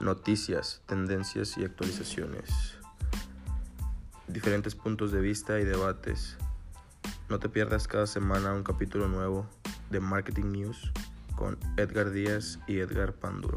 noticias, tendencias y actualizaciones, diferentes puntos de vista y debates. No te pierdas cada semana un capítulo nuevo de Marketing News con Edgar Díaz y Edgar Panduro.